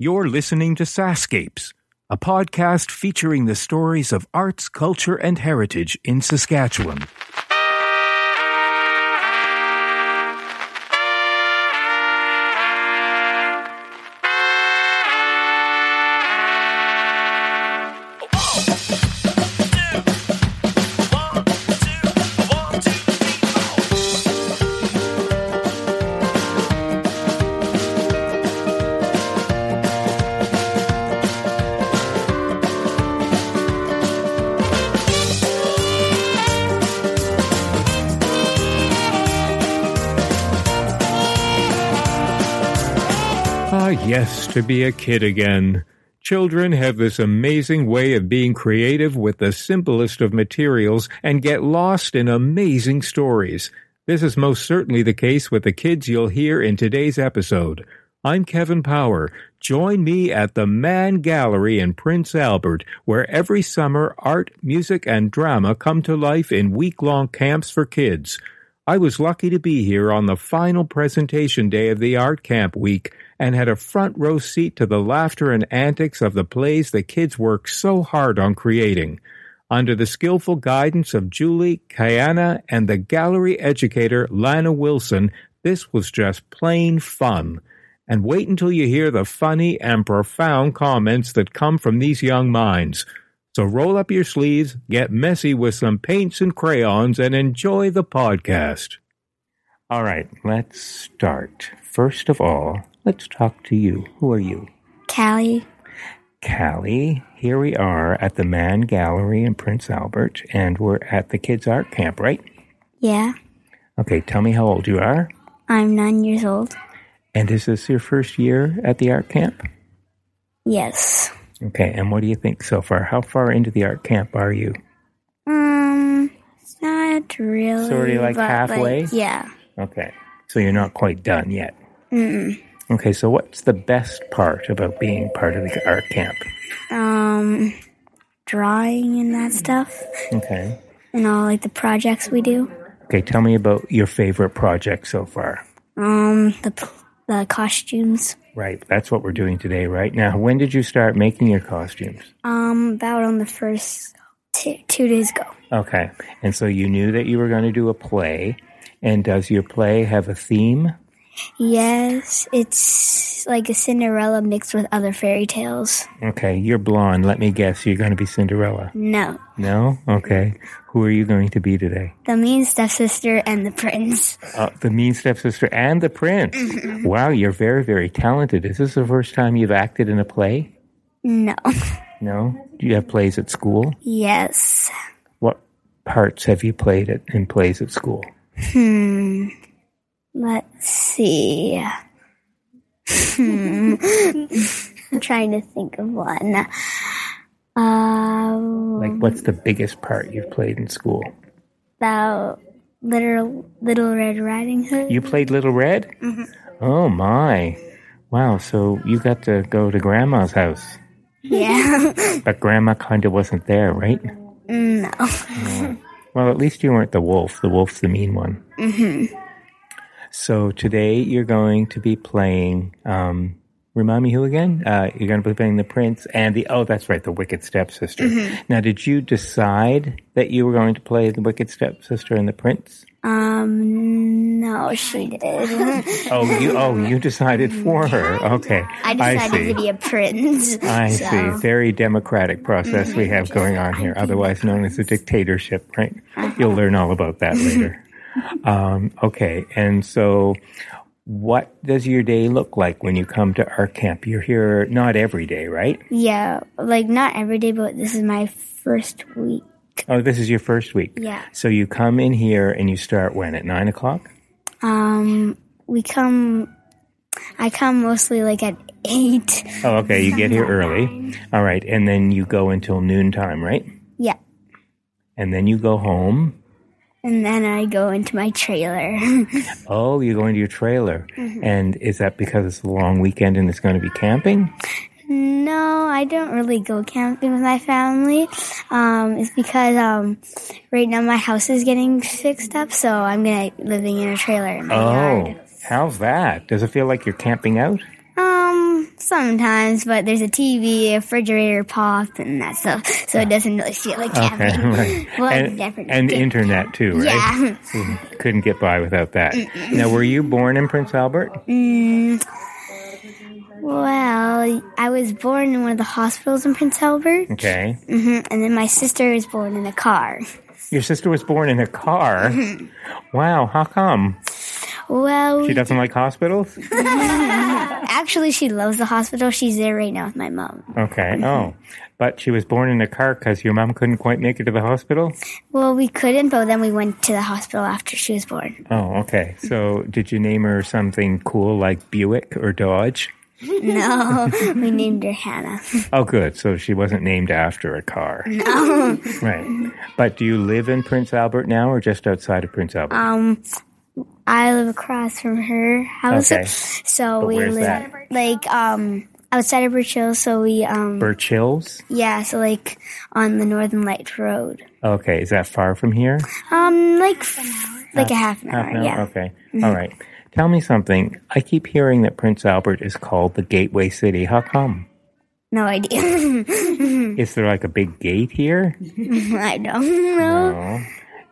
You're listening to SaskScapes, a podcast featuring the stories of arts, culture, and heritage in Saskatchewan. To be a kid again. Children have this amazing way of being creative with the simplest of materials and get lost in amazing stories. This is most certainly the case with the kids you'll hear in today's episode. I'm Kevin Power. Join me at the Mann Gallery in Prince Albert, where every summer art, music, and drama come to life in week long camps for kids. I was lucky to be here on the final presentation day of the art camp week and had a front row seat to the laughter and antics of the plays the kids worked so hard on creating. Under the skillful guidance of Julie Kayana and the gallery educator Lana Wilson, this was just plain fun. And wait until you hear the funny and profound comments that come from these young minds. So roll up your sleeves, get messy with some paints and crayons, and enjoy the podcast. All right, let's start. First of all, let's talk to you. Who are you? Callie. Callie. Here we are at the Mann Gallery in Prince Albert, and we're at the Kids Art Camp, right? Yeah. Okay, tell me how old you are. I'm nine years old. And is this your first year at the art camp? Yes. Okay, and what do you think so far? How far into the art camp are you? Um, not really. Sorta like but, halfway? yeah. Okay, so you're not quite done yet. Mm-mm. Okay, so what's the best part about being part of the art camp? Um, drawing and that stuff, Okay. and all like the projects we do. Okay, tell me about your favorite project so far. Um, the the costumes. Right, that's what we're doing today, right? Now, when did you start making your costumes? Um, about on the first two, two days ago. Okay, and so you knew that you were going to do a play, and does your play have a theme? Yes, it's like a Cinderella mixed with other fairy tales. Okay, you're blonde. Let me guess, you're going to be Cinderella. No, No? Okay. Who are you going to be today? the mean stepsister and the prince. Uh, the mean stepsister and the prince. Wow, you're very, very talented. Is this the first time you've acted in a play? No. No? Do you have plays at school? yes. What parts have you played at, in plays at school? Hmm. Let's see. Hmm. I'm trying to think of one. Um, Like, what's the biggest part you've played in school? about Little Little Red Riding Hood. You played Little Red? Oh, my. Wow, so you got to go to Grandma's house. Yeah. But Grandma kind of wasn't there, right? no. Well, at least you weren't the wolf. The wolf's the mean one. hmm So today you're going to be playing. Um, remind me who again? Uh, you're going to be playing the prince and the. Oh, that's right, the wicked stepsister. Now, did you decide that you were going to play the wicked stepsister and the prince? Um. No, she did. Oh, you. Oh, you decided for her. Okay, I decided see. to be a prince. I so- see. Very democratic process we have going on here, otherwise known as a dictatorship, right? You'll learn all about that later. Um, okay, and so what does your day look like when you come to our camp? You're here not every day, right? Yeah, like not every day, but this is my first week. Oh, this is your first week. Yeah. So you come in here and you start when? At nine o'clock? Um, we come. I come mostly like at eight. Oh, okay. You get here early. All right. And then you go until noontime, right? Yeah, And then you go home. And then I go into my trailer. Oh, you're going to your trailer. And is that because it's a long weekend and it's going to be camping? no, I don't really go camping with my family. Um, it's because um, right now my house is getting fixed up, so I'm gonna living in a trailer in my Oh, yard. how's that? Does it feel like you're camping out? Sometimes, but there's a TV, a refrigerator pop, and that stuff, so it doesn't really feel like Okay, camping. right. Well, and, and did. internet too, right? Yeah. Couldn't get by without that. Now, were you born in Prince Albert? Mm, well, I was born in one of the hospitals in Prince Albert, Okay. hmm and then my sister was born in a car. Your sister was born in a car. Wow, how come? Well, She doesn't like hospitals? actually, she loves the hospital. She's there right now with my mom. Okay. Oh. But she was born in a car because your mom couldn't quite make it to the hospital? Well, we couldn't, but then we went to the hospital after she was born. Oh, okay. So did you name her something cool like Buick or Dodge? No, we named her Hannah. Oh, good. So she wasn't named after a car. No. Right. But do you live in Prince Albert now or just outside of Prince Albert? Um, I live across from her house, Okay. so But we live that? like um outside of Birch Hill. So we um Birch Hills? yeah, so like on the Northern Light Road. Okay. Is that far from here? Um, like f- like a half an hour. Half an hour? Yeah. Okay. All right. Tell me something. I keep hearing that Prince Albert is called the Gateway City. How come? No idea. Is there like a big gate here? I don't know. No.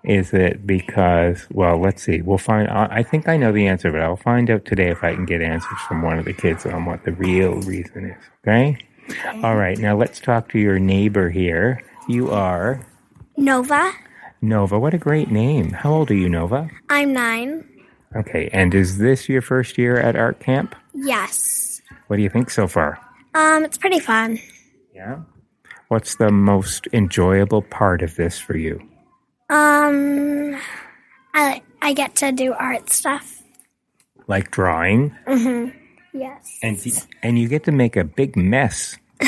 Is it because, well, let's see. We'll find, I I think I know the answer, but I'll find out today if I can get answers from one of the kids on what the real reason is. Okay? All right. Now let's talk to your neighbor here. You are Nova. Nova. What a great name. How old are you, Nova? I'm nine. Okay. And is this your first year at art camp? Yes. What do you think so far? Um, it's pretty fun. Yeah. What's the most enjoyable part of this for you? Um, I I get to do art stuff. Like drawing, Mm-hmm. Yes. and and you get to make a big mess.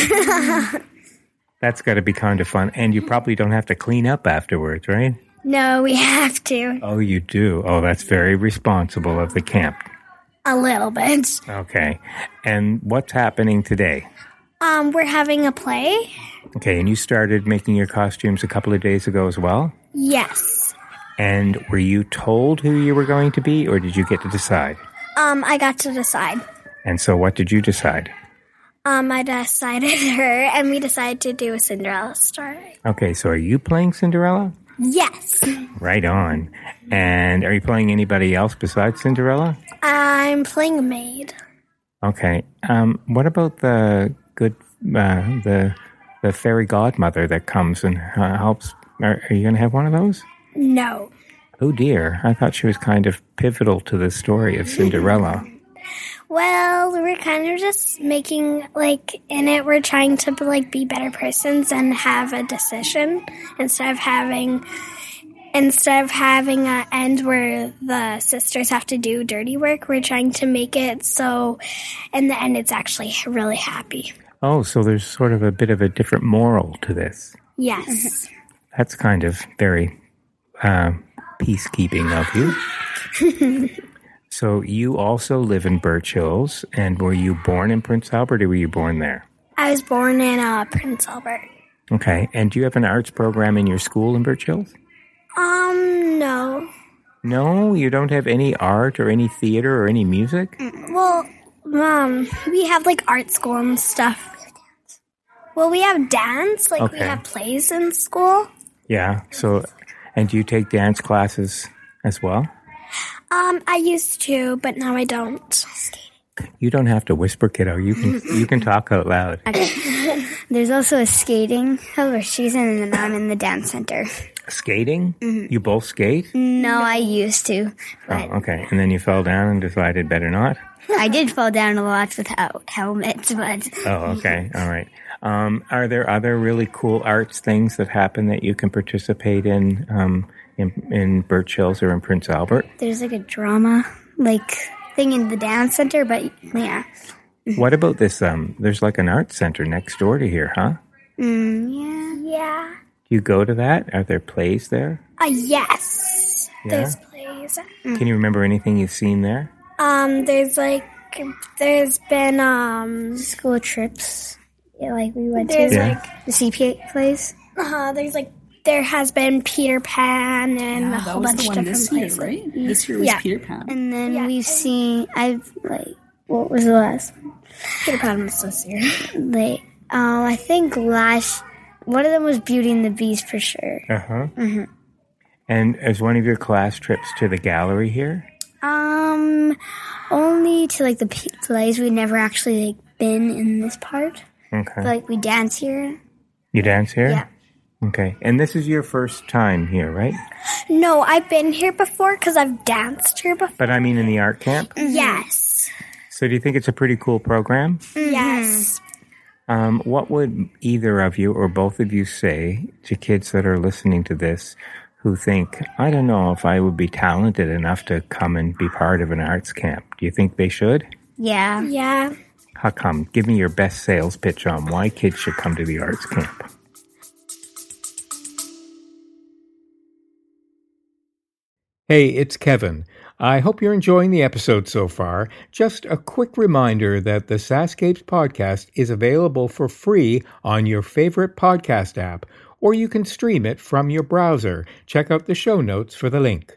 That's got to be kind of fun, and you probably don't have to clean up afterwards, right? No, we have to Oh, you do. Oh, that's very responsible of the camp. a little bit. Okay. And what's happening today? Um, we're having a play. Okay, and you started making your costumes a couple of days ago as well. Yes. And were you told who you were going to be, or did you get to decide? Um, I got to decide. And so, what did you decide? Um, I decided her, and we decided to do a Cinderella story. Okay, so are you playing Cinderella? Yes. Right on. And are you playing anybody else besides Cinderella? I'm playing a maid. Okay. Um, what about the good, uh, the the fairy godmother that comes and uh, helps? Are, are you going to have one of those? No. Oh dear, I thought she was kind of pivotal to the story of Cinderella. Well, we're kind of just making like in it. We're trying to like be better persons and have a decision instead of having instead of having a end where the sisters have to do dirty work. We're trying to make it so in the end it's actually really happy. Oh, so there's sort of a bit of a different moral to this. Yes. That's kind of very uh, peacekeeping of you. so you also live in Birch Hills, and were you born in Prince Albert, or were you born there? I was born in uh, Prince Albert. Okay, and do you have an arts program in your school in Birch Hills? Um, no. No, you don't have any art or any theater or any music. Well, um, we have like art school and stuff. Well, we have dance, like we have plays in school. Yeah. So, and do you take dance classes as well? Um, I used to, but now I don't. You don't have to whisper, kiddo. You can you can talk out loud. There's also a skating. However, she's in and I'm in the dance center. Skating? You both skate? No, I used to, but Oh, okay. And then you fell down and decided better not. I did fall down a lot without helmets. But Oh, okay. All right. Um, are there other really cool arts things that happen that you can participate in um, in, in Birch Hills or in Prince Albert? there's like a drama like thing in the dance center. But yeah, What about this? Um, there's like an art center next door to here, huh? mm, yeah. Yeah. Do you go to that? Are there plays there? Uh, yes. There's plays. Can you remember anything you've seen there? Um, there's like, there's been, um, School trips. Yeah, like we went there's to Yeah. like, the CPA place. uh, there's like, there has been Peter Pan and a whole bunch of one different this year, places. right? This year was Yeah. Peter Pan. And then Yeah. we've seen I've like What was the last? one? was this year. Like, um, I think last one of them was Beauty and the Beast for sure. Uh huh. And is one of your class trips to the gallery here? Um, only to like the p- plays. We never actually like been in this part. Okay. Like we dance here. you dance here? Yeah. Okay. And this is your first time here, right? No, I've been here before because I've danced here before. But I mean in the art camp. Yes. So do you think it's a pretty cool program? Yes. Um, what would either of you or both of you say to kids that are listening to this who think, I don't know if I would be talented enough to come and be part of an arts camp? Do you think they should? Yeah. Yeah. How come? Give me your best sales pitch on why kids should come to the arts camp. Hey, it's Kevin. I hope you're enjoying the episode so far. Just a quick reminder that the SaskScapes podcast is available for free on your favorite podcast app, or you can stream it from your browser. Check out the show notes for the link.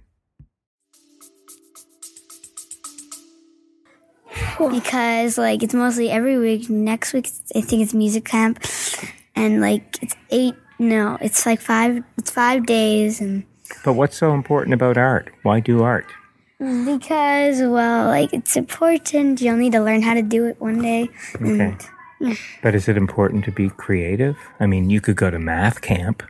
Because like it's mostly every week. Next week I think it's music camp, and like it's eight. No, it's like five. It's five days, and But what's so important about art? Why do art? because well, like it's important. You'll need to learn how to do it one day. Okay. But is it important to be creative? I mean, you could go to math camp.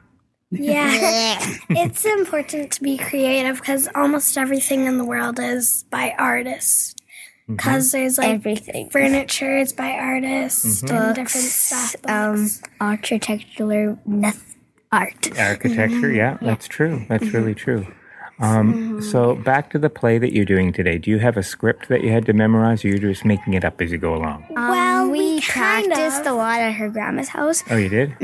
Yeah. it's important to be creative because almost everything in the world is by artists. Mm-hmm. Because there's like Everything. furniture is by artists mm-hmm. and different stuff. Um, architectural noth- art. Architecture, mm-hmm. yeah, that's true. That's really true. Um, so back to the play that you're doing today. Do you have a script that you had to memorize, or you're just making it up as you go along? Um, well, Um, we, we kind practiced of. a lot at her grandma's house. Oh, you did.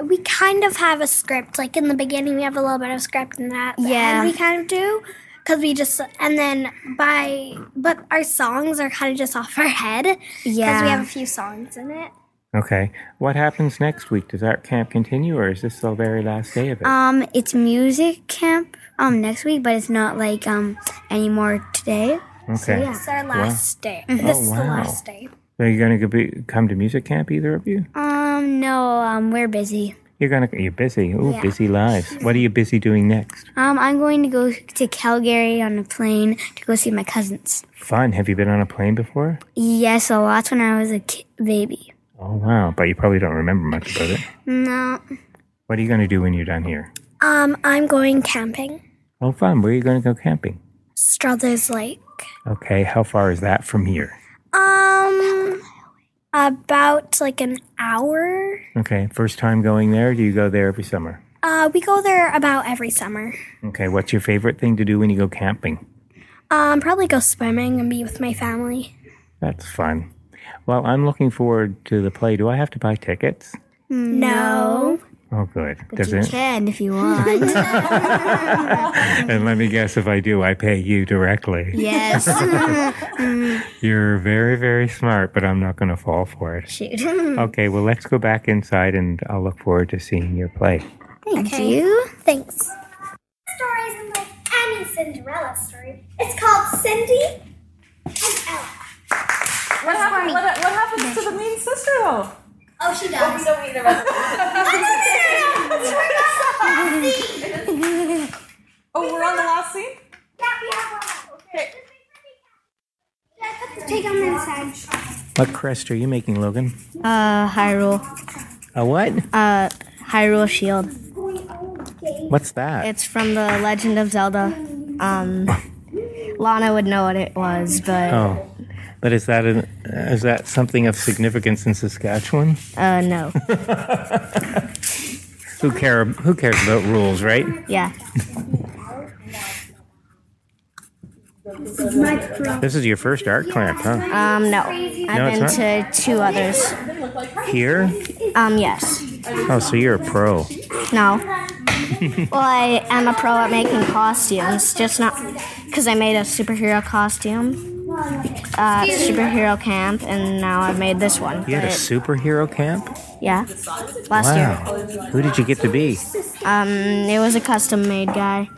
we kind of have a script. Like in the beginning, we have a little bit of script, and that Yeah. we kind of do because we just and then by but our songs are kind of just off our head because we have a few songs in it. Okay. What happens next week? Does art camp continue, or is this the very last day of it? Um, it's music camp um next week, but it's not like um anymore today. okay. yeah. It's our last day. This is the wow. last day. Are you going to be, come to music camp, either of you? Um, no, um, we're busy. You're gonna. You're busy. Ooh, Yeah. busy lives. What are you busy doing next? Um, I'm going to go to Calgary on a plane to go see my cousins. Fun. Have you been on a plane before? Yes, a lot when I was a ki- baby. Oh wow! But you probably don't remember much about it. No, What are you going to do when you're done here? Um, I'm going camping. Oh, fun. Where are you going to go camping? Struthers Lake. Okay. How far is that from here? Um, about like an hour. Okay. First time going there? Do you go there every summer? Uh, we go there about every summer. Okay. What's your favorite thing to do when you go camping? Um, probably go swimming and be with my family. That's fun. Well, I'm looking forward to the play. Do I have to buy tickets? No. Oh, good. Does you it? can if you want. And let me guess if I do, I pay you directly. yes. You're very, very smart, but I'm not going to fall for it. Shoot. Okay, well, let's go back inside and I'll look forward to seeing your play. Thank Okay. you. Thanks. Story isn't like any Cinderella story. It's called Cindy and Ella. What, happened, what, what happens to the mean sister though? Oh, she does. don't need about Oh, we're on the last scene? Okay. Take on the inside. What crest are you making, Logan? Uh, Hyrule. A what? Uh, Hyrule Shield. What's that? It's from the Legend of Zelda. Um, Lana would know what it was, but Oh, But is that an, is that something of significance in Saskatchewan? Uh, no. Who care who cares about rules, right? Yeah. This is your first art clamp, huh? Um, no. I've it's been to two others. Here? Um, yes. Oh, so you're a pro. No. well, I am a pro at making costumes, just not because I made a superhero costume uh, superhero camp, and now I've made this one. You had a superhero camp? yeah, last year. Wow. Who did you get to be? Um, it was a custom made guy.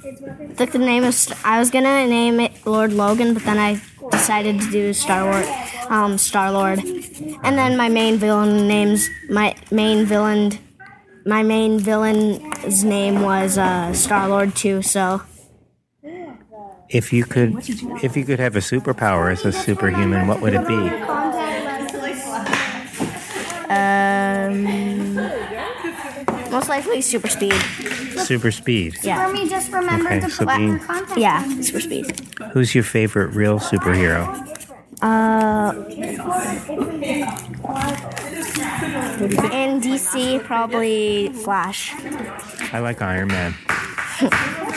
Took the name of I was gonna name it Lord Logan, but then I decided to do Star Lord, um, Star Lord, and then my main villain names my main villain, my main villain's name was uh, Star Lord too. So If you could if you could have a superpower as a superhuman, what would it be? um, most likely super speed. Super speed. Yeah, me just remember Okay, to so put being- contact. yeah, super speed. Who's your favorite real superhero? Uh, in DC, probably Flash. I like Iron Man.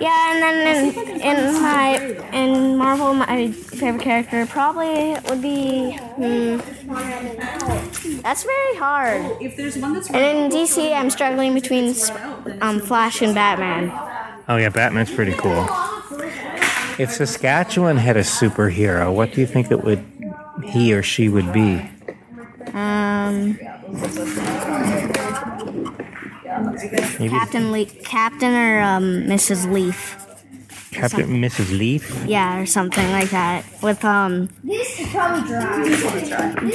Yeah, and then in, in my in Marvel, my favorite character probably would be. Hmm, that's very hard. If there's one that's And in DC, I'm struggling between um, Flash and Batman. Oh yeah, Batman's pretty cool. If Saskatchewan had a superhero, what do you think it would he or she would be? Um, Maybe Captain Le- Captain or um, Mrs. Leaf. Captain Mrs. Leaf? Yeah, or something like that. With um,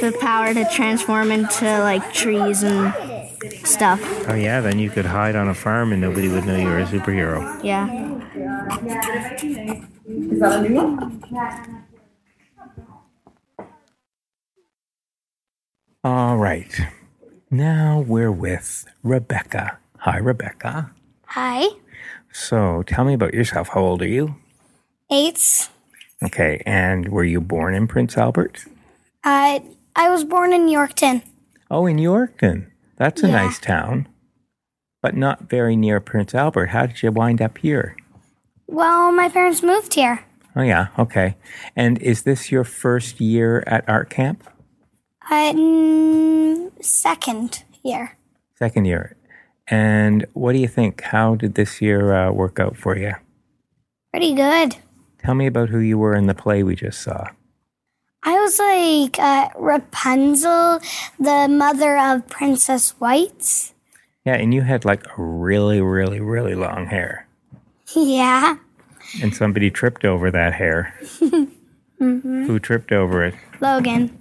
the power to transform into like trees and stuff. Oh yeah, then you could hide on a farm and nobody would know you were a superhero. Yeah. is that a new one? All right. Now we're with Rebecca. Hi, Rebecca. Hi. So tell me about yourself. How old are you? Eight. Okay, and were you born in Prince Albert? Uh, I was born in Yorkton. Oh, in Yorkton. That's a Yeah. nice town, but not very near Prince Albert. How did you wind up here? Well, my parents moved here. Oh, yeah, okay. And is this your first year at art camp? Uh, second year. Second year. And what do you think? How did this year uh, work out for you? Pretty good. Tell me about who you were in the play we just saw. I was like uh, Rapunzel, the mother of Princess White. Yeah, and you had like a really, really, really long hair. yeah. And somebody tripped over that hair. Who tripped over it? Logan.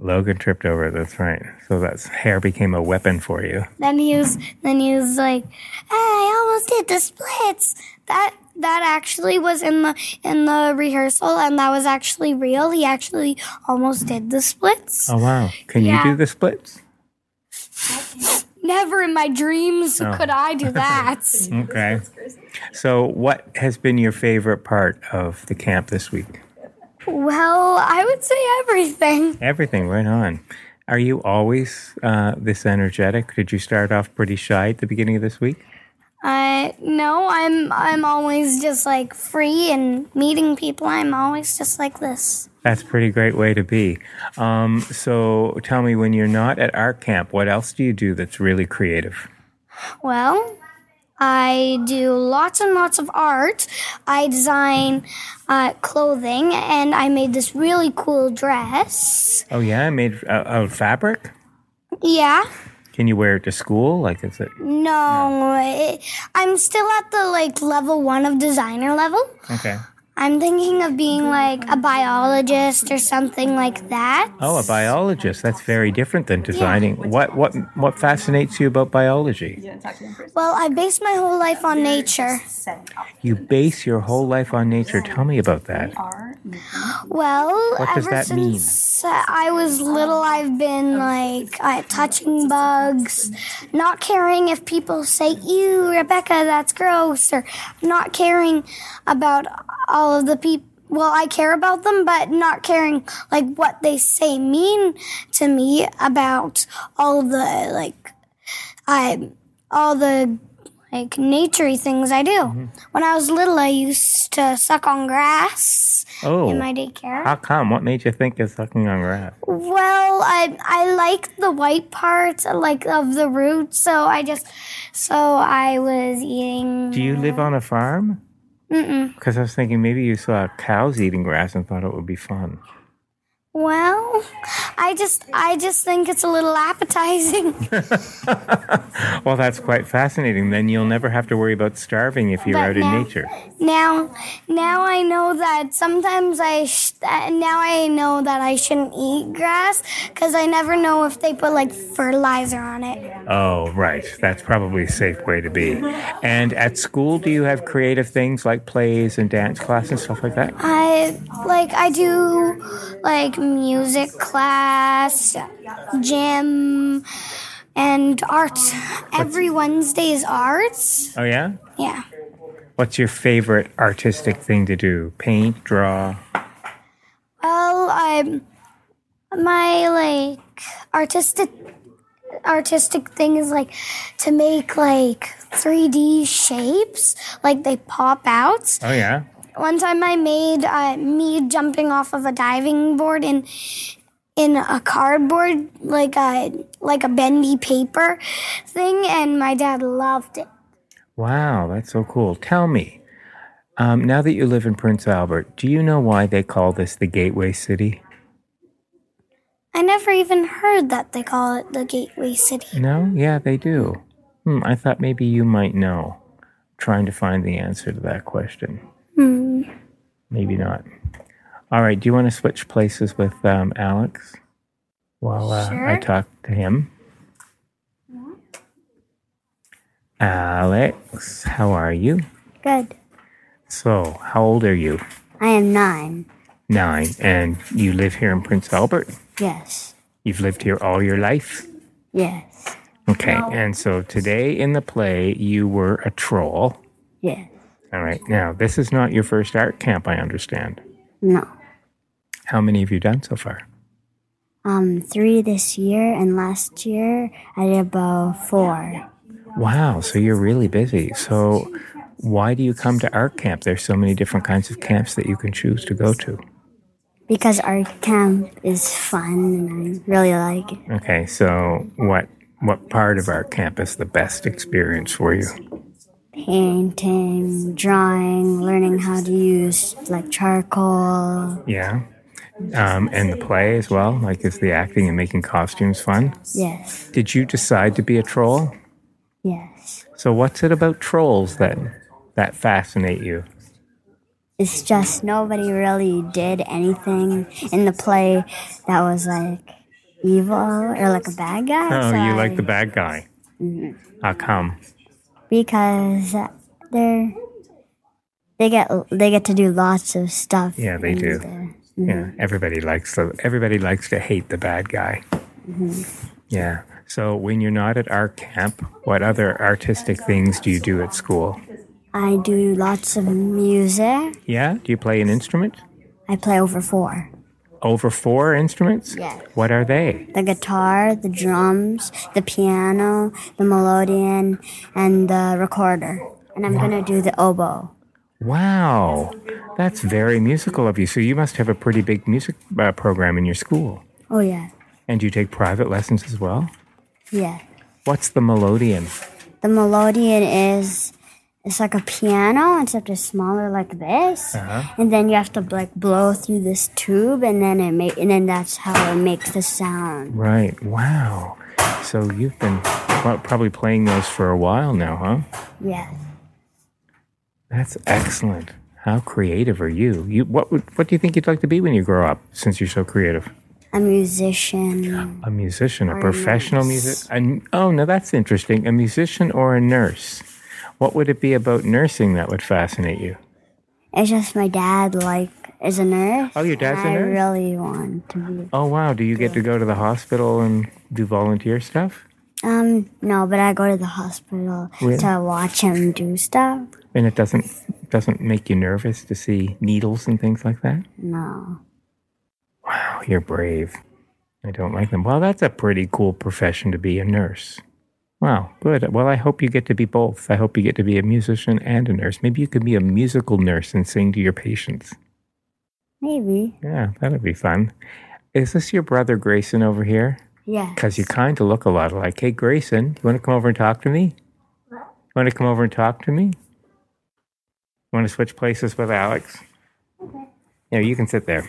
Logan tripped over that's right. So that hair became a weapon for you. Then he was then he was like, "Hey, I almost did the splits." That that actually was in the in the rehearsal, and that was actually real. He actually almost did the splits. Oh, wow. Can Yeah. you do the splits? Never in my dreams Oh. could I do that. Okay. So, what has been your favorite part of the camp this week? Well, I would say everything. Everything, right on. Are you always uh, this energetic? Did you start off pretty shy at the beginning of this week? Uh, no, I'm I'm always just like free and meeting people. I'm always just like this. That's a pretty great way to be. Um, so, tell me, when you're not at art camp, what else do you do that's really creative? Well, I do lots and lots of art. I design uh, clothing, and I made this really cool dress. Oh, yeah, I made uh, out of fabric? Yeah. Can you wear it to school? Like, is it No, it, I'm still at the like level one of designer level. okay? I'm thinking of being like a biologist or something like that. Oh, a biologist. That's very different than designing. What what what fascinates you about biology? Well, I base my whole life on nature. You base your whole life on nature. Tell me about that. Well, What does ever that mean? since I was little, I've been like uh, touching bugs, not caring if people say "Ew, Rebecca, that's gross," or not caring about all of the people. well, I care about them, but not caring like what they say mean to me about all the like, I all the like naturey things I do. Mm-hmm. When I was little, I used to suck on grass Oh, in my daycare. how come? What made you think of sucking on grass? Well, I I like the white part, uh, like of the roots, so I just so I was eating. Do you live on a farm? Because I was thinking maybe you saw cows eating grass and thought it would be fun. Well, I just I just think it's a little appetizing. Well, that's quite fascinating. Then you'll never have to worry about starving if you're But out in nature. now, now I know that sometimes I sh- now I know that I shouldn't eat grass because I never know if they put like fertilizer on it. Oh, right. That's probably a safe way to be. And at school, do you have creative things like plays and dance class and stuff like that? I like I do like music class, gym, and art. Every Wednesday is arts. Oh, yeah? Yeah. What's your favorite artistic thing to do? Paint, draw? Well, I'm my like artistic artistic thing is like to make like 3D shapes, like they pop out. Oh, yeah? One time I made uh, me jumping off of a diving board in in a cardboard like a like a bendy paper thing, and my dad loved it. Wow, that's so cool. Tell me, um, now that you live in Prince Albert, do you know why they call this the Gateway City? I never even heard that they call it the Gateway City. No? Yeah, they do. Hmm, I thought maybe you might know. trying to find the answer to that question. Hmm. Maybe not. All right, do you want to switch places with um, Alex while uh, I talk to him? Alex, how are you? Good. So, how old are you? I am nine. Nine. And you live here in Prince Albert? Yes. You've lived here all your life? Yes. Okay. And so today in the play, you were a troll. Yes. All right. Now, this is not your first art camp, I understand. No. How many have you done so far? Um, three this year, and last year I did about four. Wow. So you're really busy. So, why do you come to art camp? There's so many different kinds of camps that you can choose to go to. Because art camp is fun, and I really like it. Okay. So, what what part of art camp is the best experience for you? Painting, drawing, learning how to use like charcoal. Yeah. Um, and the play as well. Like, is the acting and making costumes fun? Yes. Did you decide to be a troll? Yes. So, what's it about trolls that that fascinate you? It's just nobody really did anything in the play that was like evil or like a bad guy. Oh, so you I- like the bad guy. Mm-hmm. How come? Because they're they get they get to do lots of stuff. Yeah, they do. uh, Yeah, everybody likes the everybody likes to hate the bad guy. Yeah. So when you're not at art camp, what other artistic things do you do at school? I do lots of music. Yeah. Do you play an instrument? I play over four. Over four instruments? Yes. What are they? The guitar, the drums, the piano, the melodeon, and the recorder. And I'm gonna do the oboe. Wow, that's very musical of you. So you must have a pretty big music uh, program in your school, Oh yeah, and you take private lessons as well. yeah. What's the melodeon? The melodeon is it's like a piano except it's smaller like this, uh-huh. and then you have to like blow through this tube, and then it make and then that's how it makes the sound. Right. Wow. So you've been probably playing those for a while now, huh? Yeah. That's excellent. How creative are you? You what would, what do you think you'd like to be when you grow up? Since you're so creative, A musician. a musician, a professional nurse. music. An, oh, no, that's interesting. A musician or a nurse? What would it be about nursing that would fascinate you? It's just my dad like is a nurse. Oh, your dad's a a I nurse? really want to be. Oh wow, do you get to go to the hospital and do volunteer stuff? Um, no, but I go to the hospital Really? to watch him do stuff. And it doesn't doesn't make you nervous to see needles and things like that? No. Wow, you're brave. I don't like them. Well, that's a pretty cool profession to be a nurse. Wow, good. Well, I hope you get to be both. I hope you get to be a musician and a nurse. Maybe you could be a musical nurse and sing to your patients. Maybe. Yeah, that'd be fun. Is this your brother Grayson over here? Yes. Because you kind of look a lot alike. Hey, Grayson, you want to come over and talk to me? You want to come over and talk to me? You want to switch places with Alex? Okay. Yeah, you can sit there.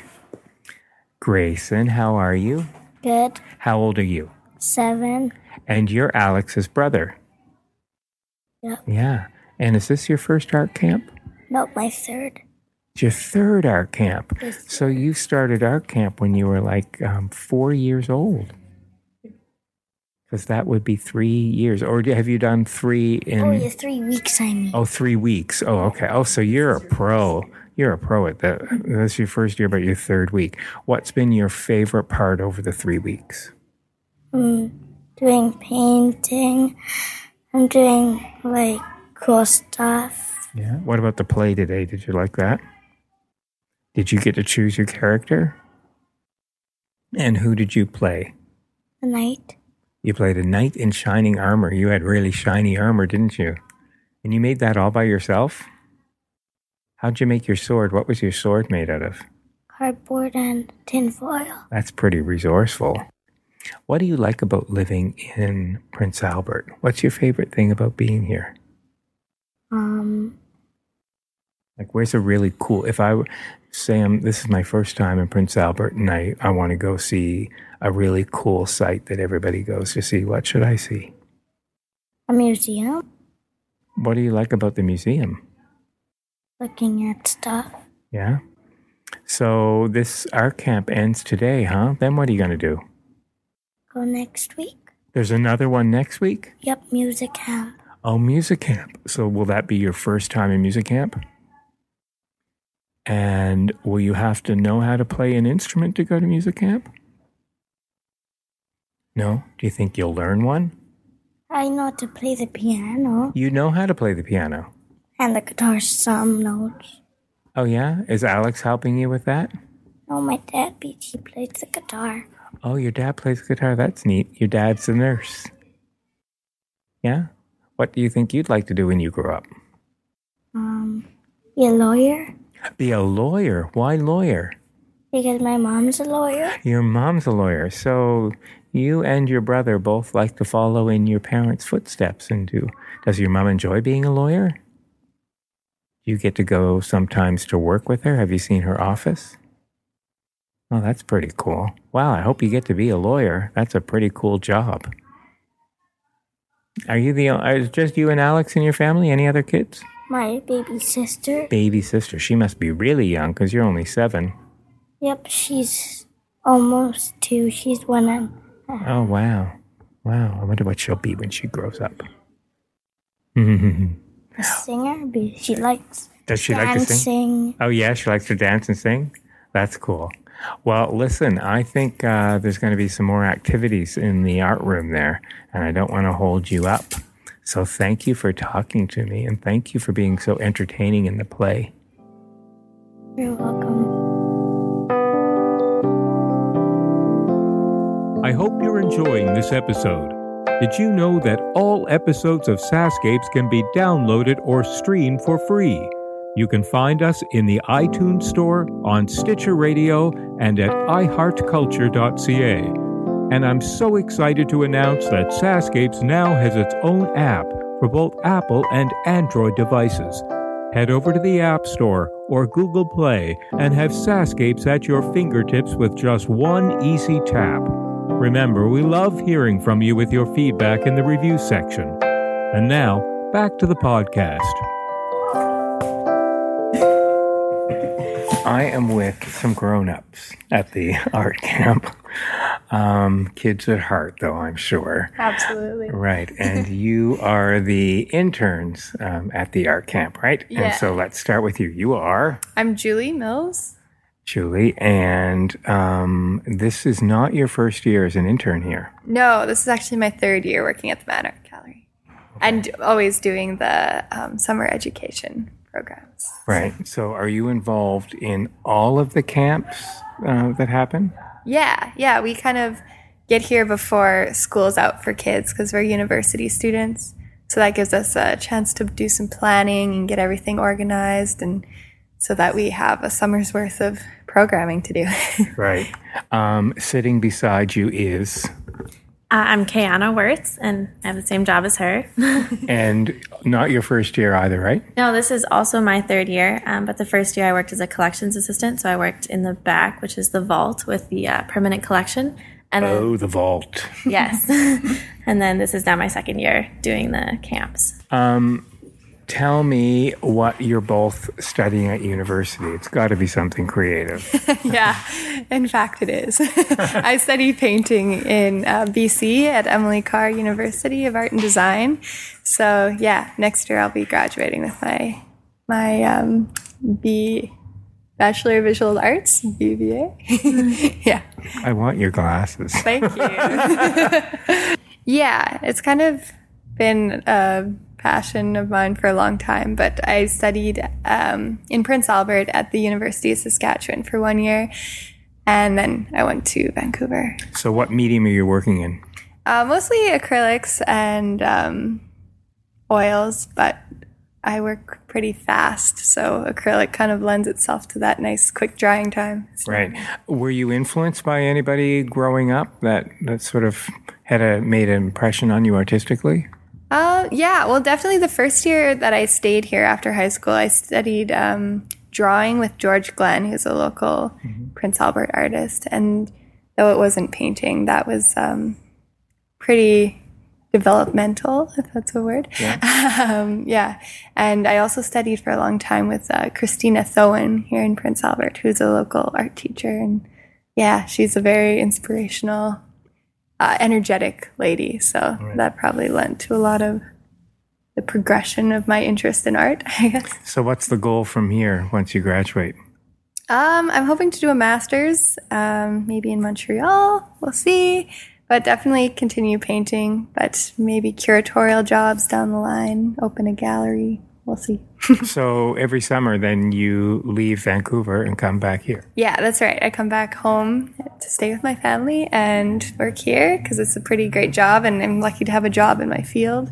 Grayson, how are you? Good. How old are you? Seven. And you're Alex's brother. Yep. Yeah. And is this your first art camp? Nope, my third. It's your third art camp. So you started art camp when you were like um, four years old. Because that would be three years. Or have you done three in. Oh, yeah, three weeks, I mean. Oh, three weeks. Oh, okay. Oh, so you're a pro. You're a pro at that. That's your first year, but your third week. What's been your favorite part over the three weeks? Mm, doing painting. I'm doing like cool stuff. Yeah. What about the play today? Did you like that? Did you get to choose your character? And who did you play? A knight. You played a knight in shining armor. You had really shiny armor, didn't you? And you made that all by yourself? How'd you make your sword? What was your sword made out of? Cardboard and tinfoil. That's pretty resourceful. What do you like about living in Prince Albert? What's your favorite thing about being here? Um, like, where's a really cool? If I say I'm, this is my first time in Prince Albert, and I I want to go see a really cool site that everybody goes to see. What should I see? a museum. What do you like about the museum? Looking at stuff. Yeah. So this art camp ends today, huh? Then what are you going to do? Go next week. There's another one next week? Yep, music camp. Oh, music camp. So will that be your first time in music camp? And will you have to know how to play an instrument to go to music camp? No? Do you think you'll learn one? I know how to play the piano You know how to play the piano. and the guitar some notes. Oh, yeah? Is Alex helping you with that? No, my dad beat he plays the guitar. Oh, your dad plays guitar. That's neat. Your dad's a nurse. Yeah? What do you think you'd like to do when you grow up? Um, be a lawyer Be a lawyer. Why lawyer? because my mom's a lawyer. Your mom's a lawyer. So you and your brother both like to follow in your parents' footsteps and do. Does your mom enjoy being a lawyer? You get to go sometimes to work with her. Have you seen her office? Oh, that's pretty cool. Wow, I hope you get to be a lawyer. That's a pretty cool job. Are you the uh, is just you and Alex in your family? Any other kids? My baby sister. Baby sister. She must be really young because you're only seven. Yep, she's almost two. She's one and Oh wow, wow! I wonder what she'll be when she grows up. a singer. She likes Does she like to sing? Oh yeah, she likes to dance and sing. That's cool. Well, listen, I think uh, there's going to be some more activities in the art room there, and I don't want to hold you up. So thank you for talking to me, and thank you for being so entertaining in the play. You're welcome. I hope you're enjoying this episode. Did you know that all episodes of SaskScapes can be downloaded or streamed for free? You can find us in the iTunes Store, on Stitcher Radio, and at iHeartCulture.ca. And I'm so excited to announce that SaskScapes now has its own app for both Apple and Android devices. Head over to the App Store or Google Play and have SaskScapes at your fingertips with just one easy tap. Remember, we love hearing from you with your feedback in the review section. And now, back to the podcast. I am with some grown-ups at the art camp. Um, kids at heart, though I'm sure. Absolutely. Right, and you are the interns um, at the art camp, right? Yeah. And so let's start with you. You are I'm Julie Mills. Julie, and um, this is not your first year as an intern here. No, this is actually my third year working at the Mann Art Gallery. And always doing the um, summer education programs. Right. So, are you involved in all of the camps uh, that happen? Yeah, yeah. We kind of get here before school's out for kids because we're university students. So that gives us a chance to do some planning and get everything organized, and so that we have a summer's worth of programming to do. right. Um, sitting beside you is. Uh, I'm Kayana Wirtz, and I have the same job as her. and not your first year either, right? No, this is also my third year. Um, but the first year I worked as a collections assistant, so I worked in the back, which is the vault with the uh, permanent collection. And oh, then, the vault. Yes. and then this is now my second year doing the camps. Um, tell me what you're both studying at university. It's got to be something creative. yeah, in fact, it is. I study painting in uh, BC at Emily Carr University of Art and Design. So yeah, next year I'll be graduating with my my um, B Bachelor of Visual Arts, BVA. yeah. I want your glasses. Thank you. yeah, it's kind of been a passion of mine for a long time, but I studied um, in Prince Albert at the University of Saskatchewan for one year, and then I went to Vancouver. So, what medium are you working in? Uh, mostly acrylics and um, oils, but I work pretty fast, so acrylic kind of lends itself to that nice, quick drying time. So. Right. Were you influenced by anybody growing up that that sort of had a made an impression on you artistically? Uh, yeah. Well, definitely the first year that I stayed here after high school, I studied um, drawing with George Glenn, who's a local mm-hmm. Prince Albert artist, and though it wasn't painting, that was um, pretty developmental, if that's a word. Yeah. um, yeah. And I also studied for a long time with uh, Christina Thoen here in Prince Albert, who's a local art teacher. And yeah, she's a very inspirational, uh, energetic lady. So right. that probably lent to a lot of the progression of my interest in art, I guess. So, what's the goal from here once you graduate? Um, I'm hoping to do a master's, um, maybe in Montreal. We'll see but definitely continue painting, but maybe curatorial jobs down the line, open a gallery. We'll see. so every summer, then you leave Vancouver and come back here. Yeah, that's right. I come back home to stay with my family and work here because it's a pretty great job, and I'm lucky to have a job in my field.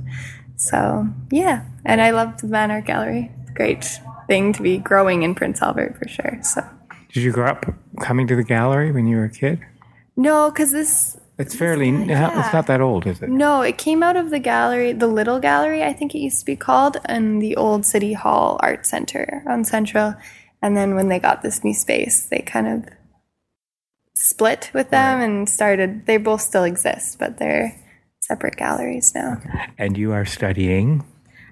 So yeah, and I love the Mann Art Gallery. Great thing to be growing in Prince Albert for sure. So. Did you grow up coming to the gallery when you were a kid? No, because this it's fairly. Yeah. It's not that old, is it? No, it came out of the gallery, the Little Gallery, I think it used to be called, and the old City Hall Art Center on Central. And then when they got this new space, they kind of split with them right. and started. They both still exist, but they're separate galleries now. And you are studying.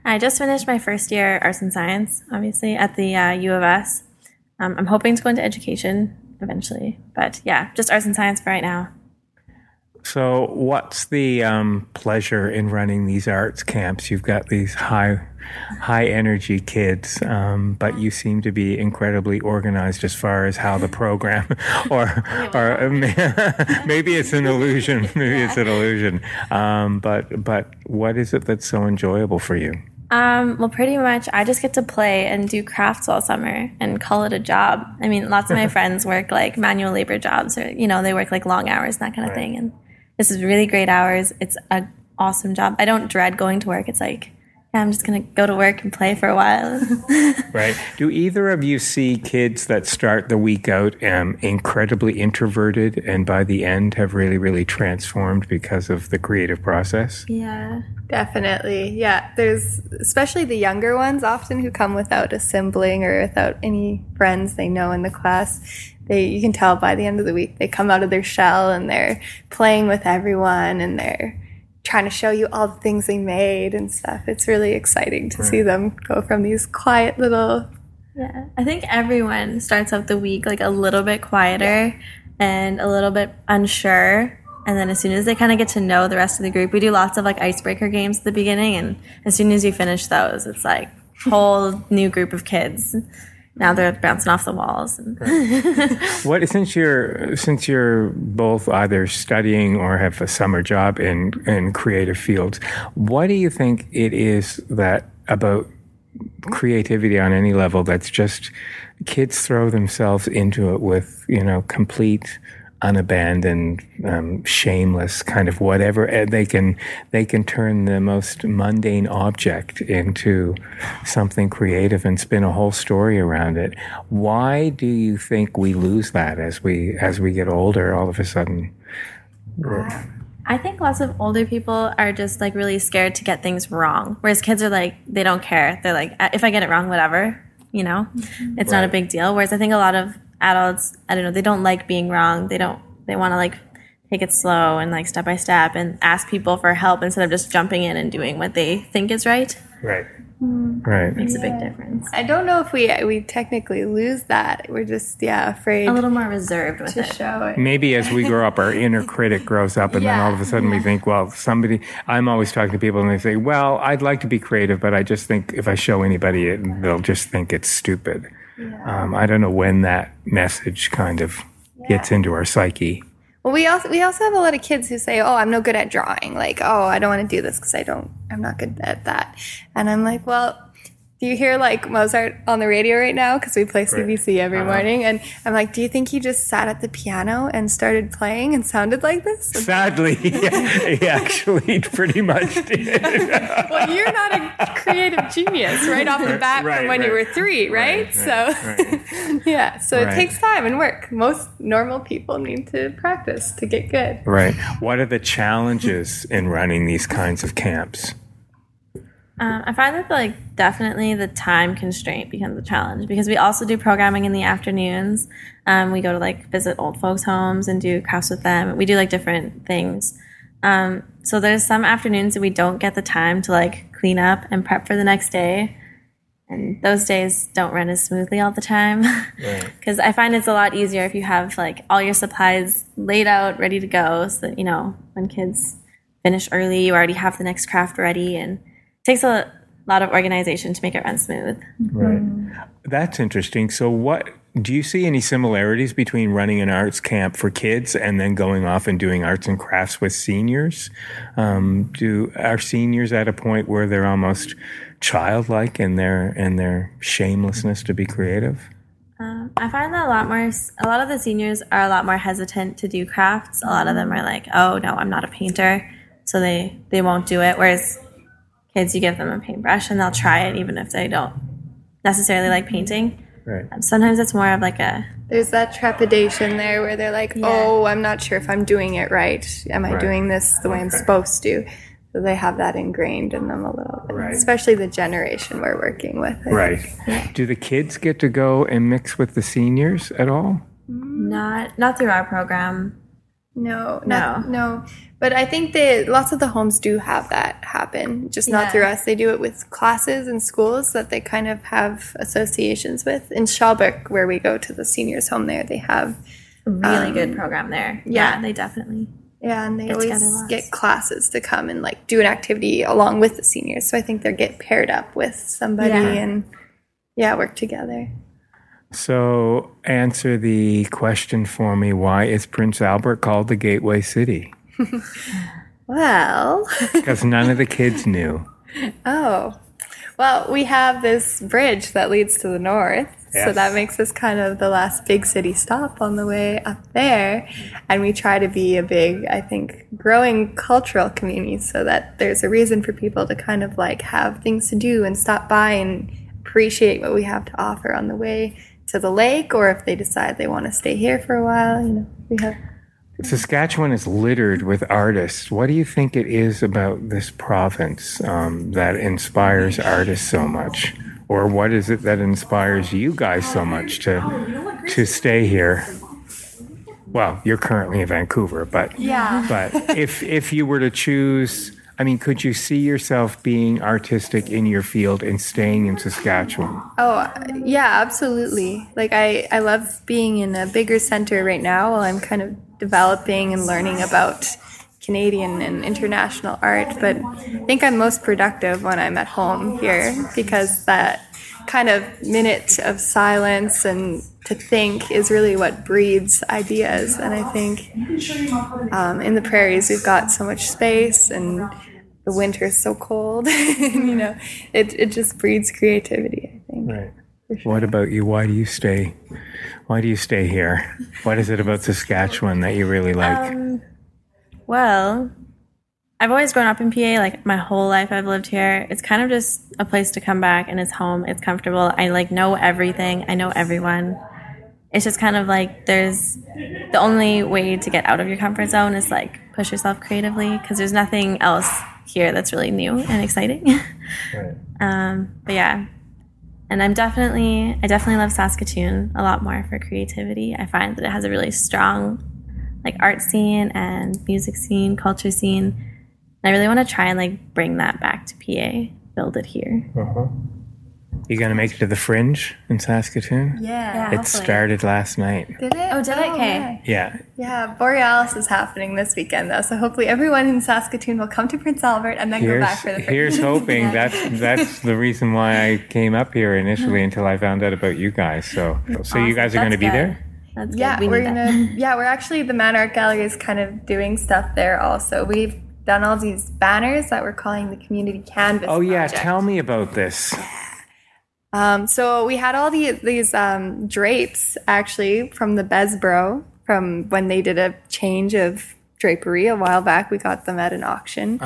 I just finished my first year arts and science, obviously at the uh, U of S. Um, I'm hoping to go into education eventually, but yeah, just arts and science for right now. So, what's the um, pleasure in running these arts camps? You've got these high, high energy kids, um, but you seem to be incredibly organized as far as how the program, or, or maybe it's an illusion. Maybe it's an illusion. Um, but, but what is it that's so enjoyable for you? Um, well, pretty much, I just get to play and do crafts all summer and call it a job. I mean, lots of my friends work like manual labor jobs, or you know, they work like long hours, and that kind of right. thing, and this is really great hours. It's an awesome job. I don't dread going to work. It's like, yeah, I'm just going to go to work and play for a while. right. Do either of you see kids that start the week out um, incredibly introverted and by the end have really, really transformed because of the creative process? Yeah. Definitely. Yeah. There's especially the younger ones often who come without a sibling or without any friends they know in the class they you can tell by the end of the week they come out of their shell and they're playing with everyone and they're trying to show you all the things they made and stuff. It's really exciting to right. see them go from these quiet little Yeah. I think everyone starts out the week like a little bit quieter yeah. and a little bit unsure. And then as soon as they kind of get to know the rest of the group, we do lots of like icebreaker games at the beginning and as soon as you finish those, it's like whole new group of kids now they're bouncing off the walls. what since you're since you're both either studying or have a summer job in in creative fields, what do you think it is that about creativity on any level that's just kids throw themselves into it with you know complete unabandoned, um, shameless kind of whatever. And they can they can turn the most mundane object into something creative and spin a whole story around it. Why do you think we lose that as we as we get older? All of a sudden. I think lots of older people are just like really scared to get things wrong, whereas kids are like they don't care. They're like, if I get it wrong, whatever, you know, it's not a big deal. Whereas I think a lot of adults, I don't know, they don't like being wrong. They don't, they want to like take it slow and like step by step and ask people for help instead of just jumping in and doing what they think is right. Right. Mm. Right. Makes a big difference. I don't know if we we technically lose that. We're just yeah afraid A little more reserved with to it. show it. Maybe as we grow up, our inner critic grows up, and then all of a sudden we think, well, somebody. I'm always talking to people, and they say, well, I'd like to be creative, but I just think if I show anybody it, they'll just think it's stupid. Um, I don't know when that message kind of gets into our psyche. Well, we also we also have a lot of kids who say, "Oh, I'm no good at drawing." Like, "Oh, I don't want to do this because I don't, I'm not good at that." And I'm like, "Well, do you hear like Mozart on the radio right now? Because we play CBC uh-huh. every morning." And I'm like, "Do you think he just sat at the piano and started playing and sounded like this?" Sadly, he actually pretty much did. well, you're not a creative genius right off the bat Right, from when you were three, right? Right, so, right, yeah, so Right. it takes time and work. Most normal people need to practice to get good. Right. What are the challenges in running these kinds of camps? Um, I find that like definitely the time constraint becomes a challenge because we also do programming in the afternoons. Um, we go to like visit old folks' homes and do crafts with them. We do like different things. Um, so there's some afternoons that we don't get the time to like clean up and prep for the next day, and those days don't run as smoothly all the time. Because I find it's a lot easier if you have like all your supplies laid out, ready to go, so that you know when kids finish early, you already have the next craft ready and takes a lot of organization to make it run smooth. Right. That's interesting. So, what do you see any similarities between running an arts camp for kids and then going off and doing arts and crafts with seniors? Um, do are seniors at a point where they're almost childlike in their in their shamelessness to be creative? Um, I find that a lot more. A lot of the seniors are a lot more hesitant to do crafts. A lot of them are like, "Oh no, I'm not a painter," so they they won't do it. Whereas kids, you give them a paintbrush and they'll try it, even if they don't necessarily like painting. Right. Um, sometimes it's more of like a There's that trepidation there where they're like, "Oh, I'm not sure if I'm doing it right. Am I Right. doing this the way I'm supposed to?" So they have that ingrained in them a little bit, Right. especially the generation we're working with. Right. Do the kids get to go and mix with the seniors at all? not not through our program. No, not, no. But I think that lots of the homes do have that happen, just not Yeah. through us. They do it with classes and schools that they kind of have associations with. In Shawbrook, where we go to the seniors' home, there they have A really good um, program there. Yeah, yeah. they definitely. Yeah, and they Get always get classes to come and like do an activity along with the seniors. So I think they get paired up with somebody Yeah. and yeah, work together. So, answer the question for me why is Prince Albert called the Gateway City? Well, Because none of the kids knew. oh, well, we have this bridge that leads to the north. So that makes us kind of the last big city stop on the way up there. And we try to be a big, I think, growing cultural community so that there's a reason for people to kind of like have things to do and stop by and appreciate what we have to offer on the way to the lake or if they decide they want to stay here for a while, you know, we have Saskatchewan is littered with artists. What do you think it is about this province um, that inspires artists so much? Or what is it that inspires you guys so much to to stay here? Well, you're currently in Vancouver, but Yeah. but if if you were to choose, I mean, could you see yourself being artistic in your field and staying in Saskatchewan? Oh, yeah, absolutely. Like I, I love being in a bigger center right now while I'm kind of developing and learning about Canadian and international art, but I think I'm most productive when I'm at home here because that kind of minute of silence and to think is really what breeds ideas. And I think um, in the prairies we've got so much space and the winter is so cold. you know, it it just breeds creativity. I think. Right. What about you? Why do you stay? Why do you stay here? What is it about Saskatchewan that you really like? Um, well, I've always grown up in PA. Like my whole life, I've lived here. It's kind of just a place to come back, and it's home. It's comfortable. I like know everything. I know everyone. It's just kind of like there's the only way to get out of your comfort zone is like push yourself creatively because there's nothing else here that's really new and exciting. Right. um, but yeah, and I'm definitely I definitely love Saskatoon a lot more for creativity. I find that it has a really strong like art scene and music scene, culture scene. And I really want to try and like bring that back to PA, build it here. Uh-huh. You gonna make it to the Fringe in Saskatoon? Yeah. It started last night. Did it? Oh, did it? Oh, okay. yeah. Yeah. Yeah, Borealis is happening this weekend though, so hopefully everyone in Saskatoon will come to Prince Albert and then go back for the Fringe. here's hoping. That's that's the reason why I came up here initially until I found out about you guys. So so you guys are going to be good. there. That's Yeah, good. We we're gonna. Yeah, we're actually the Mann Art Gallery is kind of doing stuff there also. We've done all these banners that we're calling the community canvas. Oh yeah, project. tell me about this. Um, so we had all the, these um, drapes actually from the Besbro from when they did a change of drapery a while back. We got them at an auction,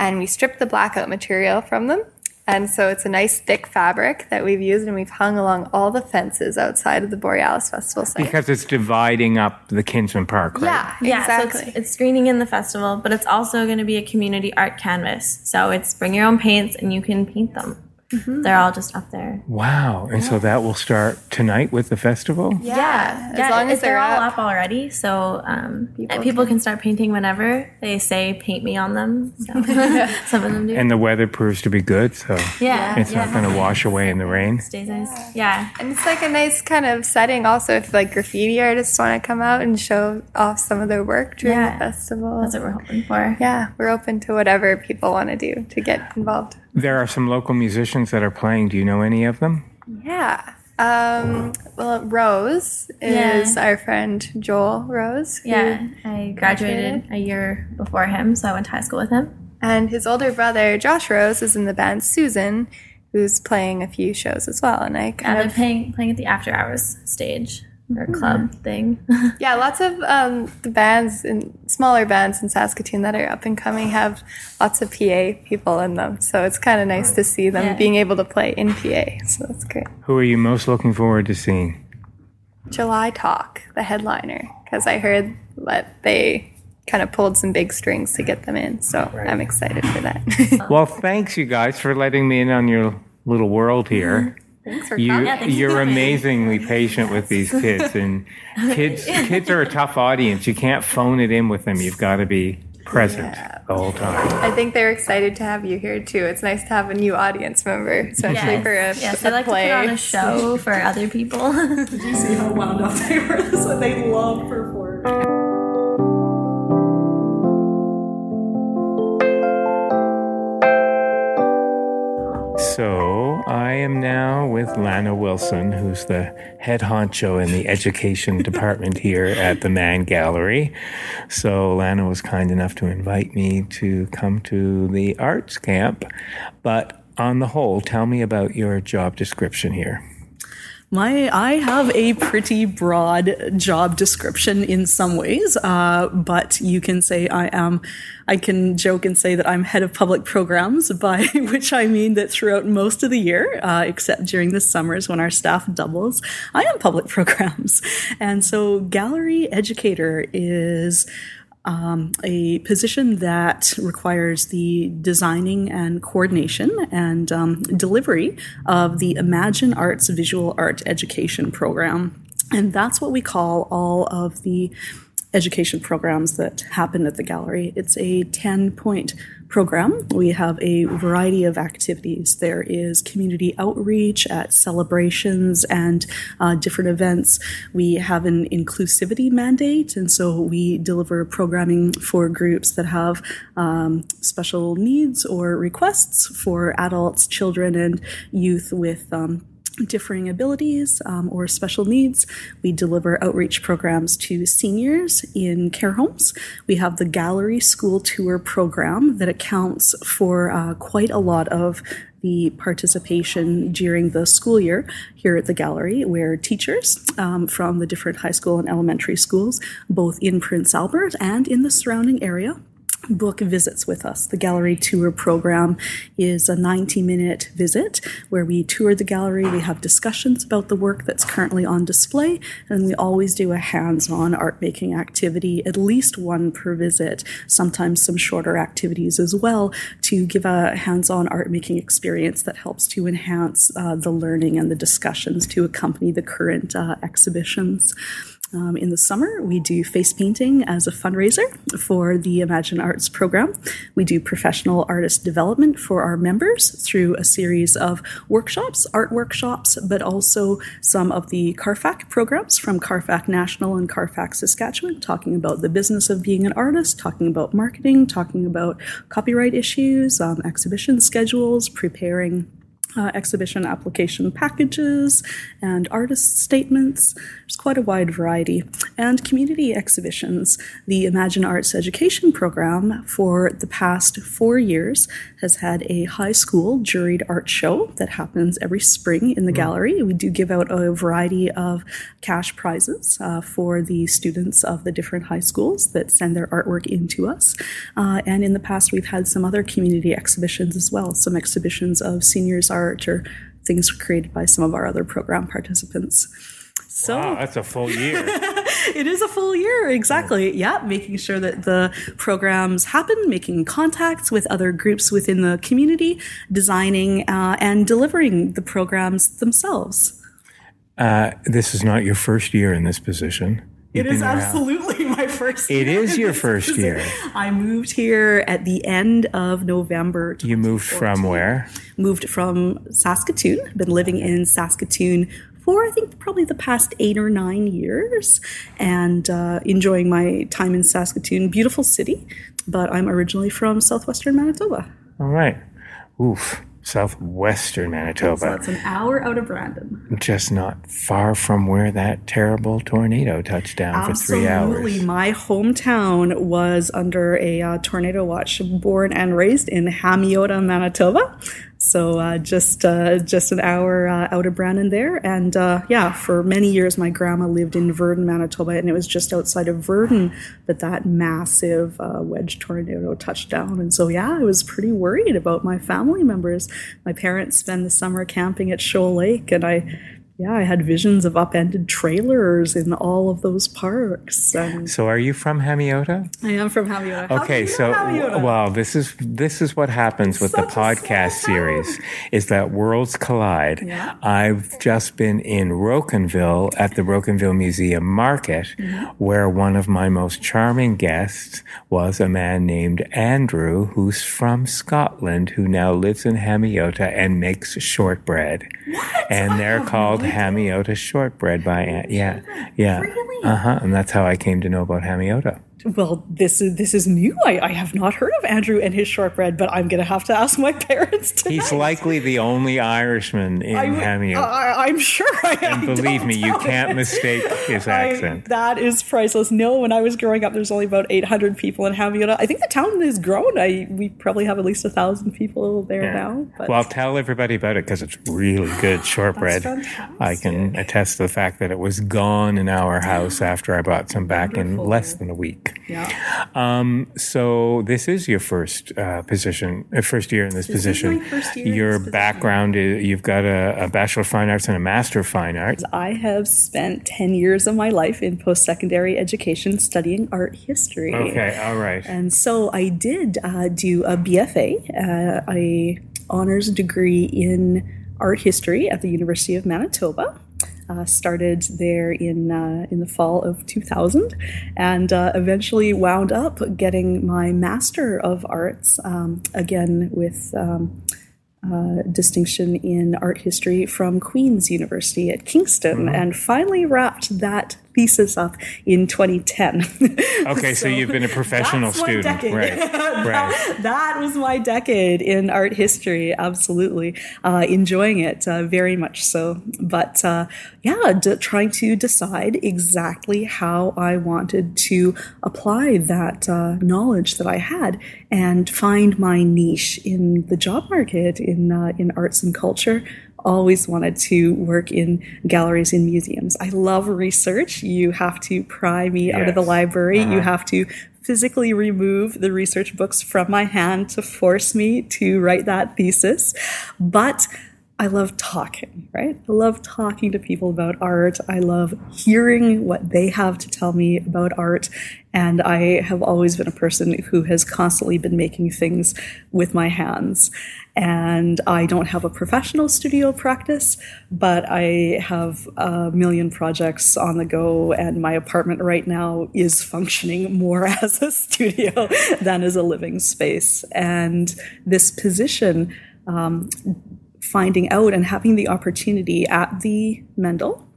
and we stripped the blackout material from them. And so it's a nice thick fabric that we've used, and we've hung along all the fences outside of the Borealis Festival site. Because it's dividing up the Kinsmen Park, right? yeah, Yeah, exactly. so it's, it's screening in the festival, but it's also going to be a community art canvas. So it's bring your own paints and you can paint them. Mm-hmm. They're all just up there. Wow. And so that will start tonight with the festival? yeah, as yeah, long as they're they're all up. up already. So um, people, People people can start painting whenever they say paint me on them. So some of them do. And the weather proves to be good, so yeah, it's yeah. not going to wash away in the rain. Stays nice. Yeah, And it's like a nice kind of setting also if like graffiti artists want to come out and show off some of their work during Yeah. the festival. that's what we're hoping for. yeah, we're open to whatever people want to do to get involved. There are some local musicians that are playing. Do you know any of them? Yeah. Um, well, Rose is our friend Joel Rose. Yeah, I graduated a year before him, so I went to high school with him. And his older brother, Josh Rose, is in the band Susan, who's playing a few shows as well. And I And kind I'm of, playing playing at the after hours stage or club thing. yeah, lots of um, the bands and smaller bands in Saskatoon that are up and coming have lots of PA people in them. So it's kind of nice to see them Yeah. being able to play in PA. So that's great. Who are you most looking forward to seeing? July Talk, the headliner, because I heard that they kind of pulled some big strings to get them in. So I'm excited for that. Well, thanks, you guys, for letting me in on your little world here. Thanks for You, coming. thanks for you're amazingly patient with these kids, and kids kids are a tough audience. You can't phone it in with them. You've got to be present the whole time. I think they're excited to have you here too. It's nice to have a new audience member, especially Yes. for a, yes, a I like play. to put on a show for other people. Did you see how wound up they were? This is what they love performing. So I am now with Lana Wilson, who's the head honcho in the education department here at the Mann Gallery. So Lana was kind enough to invite me to come to the arts camp. But on the whole, tell me about your job description here. My, I have a pretty broad job description in some ways, uh, but you can say I am, I can joke and say that I'm head of public programs, by which I mean that throughout most of the year, uh, except during the summers when our staff doubles, I am public programs. And so gallery educator is um, a position that requires the designing and coordination and um, delivery of the Imagine Arts Visual Art Education Program. And that's what we call all of the education programs that happen at the gallery. It's a 10 point program. We have a variety of activities. There is community outreach at celebrations and uh, different events. We have an inclusivity mandate, and so we deliver programming for groups that have um, special needs or requests for adults, children, and youth with. Um, differing abilities um, or special needs. We deliver outreach programs to seniors in care homes. We have the Gallery School Tour program that accounts for uh, quite a lot of the participation during the school year here at the gallery, where teachers um, from the different high school and elementary schools, both in Prince Albert and in the surrounding area, book visits with us. The gallery tour program is a 90 minute visit where we tour the gallery, we have discussions about the work that's currently on display, and we always do a hands on art making activity, at least one per visit, sometimes some shorter activities as well, to give a hands on art making experience that helps to enhance uh, the learning and the discussions to accompany the current uh, exhibitions. Um, in the summer, we do face painting as a fundraiser for the Imagine Arts program. We do professional artist development for our members through a series of workshops, art workshops, but also some of the CARFAC programs from CARFAC National and CARFAC Saskatchewan, talking about the business of being an artist, talking about marketing, talking about copyright issues, um, exhibition schedules, preparing uh, exhibition application packages and artist statements. There's quite a wide variety. And community exhibitions. The Imagine Arts Education Program for the past four years has had a high school juried art show that happens every spring in the gallery. We do give out a variety of cash prizes uh, for the students of the different high schools that send their artwork into us. Uh, and in the past, we've had some other community exhibitions as well, some exhibitions of seniors art or things created by some of our other program participants. So wow, that's a full year. it is a full year, exactly. Yeah, making sure that the programs happen, making contacts with other groups within the community, designing uh, and delivering the programs themselves. Uh, this is not your first year in this position. You've it is absolutely my first. It is your first year. I moved here at the end of November. You moved from where? Moved from Saskatoon. Been living in Saskatoon for I think probably the past eight or nine years and uh, enjoying my time in Saskatoon. Beautiful city, but I'm originally from southwestern Manitoba. All right. Oof southwestern Manitoba. So it's an hour out of Brandon. Just not far from where that terrible tornado touched down Absolutely. for three hours. Absolutely. My hometown was under a uh, tornado watch, born and raised in Hamiota, Manitoba. So uh, just uh, just an hour uh, out of Brandon there, and uh, yeah, for many years my grandma lived in Virden, Manitoba, and it was just outside of Virden that that massive uh, wedge tornado touched down. And so yeah, I was pretty worried about my family members. My parents spend the summer camping at Shoal Lake, and I yeah, I had visions of upended trailers in all of those parks. And so, are you from Hamiota? I am from Hamiota. Okay, so Hamiota? well, this is this is what happens with Such the podcast series: is that worlds collide. Yeah. I've just been in Rocanville at the Rocanville Museum Market, mm-hmm. where one of my most charming guests was a man named Andrew, who's from Scotland, who now lives in Hamiota and makes shortbread. What? And they're called Hamiota shortbread by Aunt. Yeah, yeah. Really? Uh huh. And that's how I came to know about Hamiota. Well, this is this is new. I, I have not heard of Andrew and his shortbread, but I'm going to have to ask my parents tonight. He's likely the only Irishman in Hamiota. I, am sure. I, and believe me, you can't it. mistake his accent. that is priceless. No, when I was growing up, there's only about 800 people in Hamiota. I think the town has grown. I we probably have at least a thousand people there yeah. now. But. Well, tell everybody about it because it's really good shortbread. I can attest to the fact that it was gone in our house after I brought some back Wonderful. in less than a week. Yeah. Um, so this is your first uh, position, uh, first year in this, this position. your this background is you've got a, a, bachelor of fine arts and a master of fine arts. I have spent ten years of my life in post secondary education studying art history. Okay, all right. And so I did uh, do a BFA, uh, a honors degree in art history at the University of Manitoba. Uh, started there in uh, in the fall of 2000, and uh, eventually wound up getting my Master of Arts um, again with. Um, uh, distinction in art history from Queen's University at Kingston, mm-hmm. and finally wrapped that thesis up in 2010. Okay, so, so you've been a professional student, right? that, right. That was my decade in art history. Absolutely, uh, enjoying it uh, very much so. But uh, yeah, d- trying to decide exactly how I wanted to apply that uh, knowledge that I had and find my niche in the job market in uh, in arts and culture always wanted to work in galleries and museums. I love research. You have to pry me yes. out of the library. Uh-huh. You have to physically remove the research books from my hand to force me to write that thesis. But I love talking, right? I love talking to people about art. I love hearing what they have to tell me about art. And I have always been a person who has constantly been making things with my hands. And I don't have a professional studio practice, but I have a million projects on the go. And my apartment right now is functioning more as a studio than as a living space. And this position, um, finding out and having the opportunity at the Mendel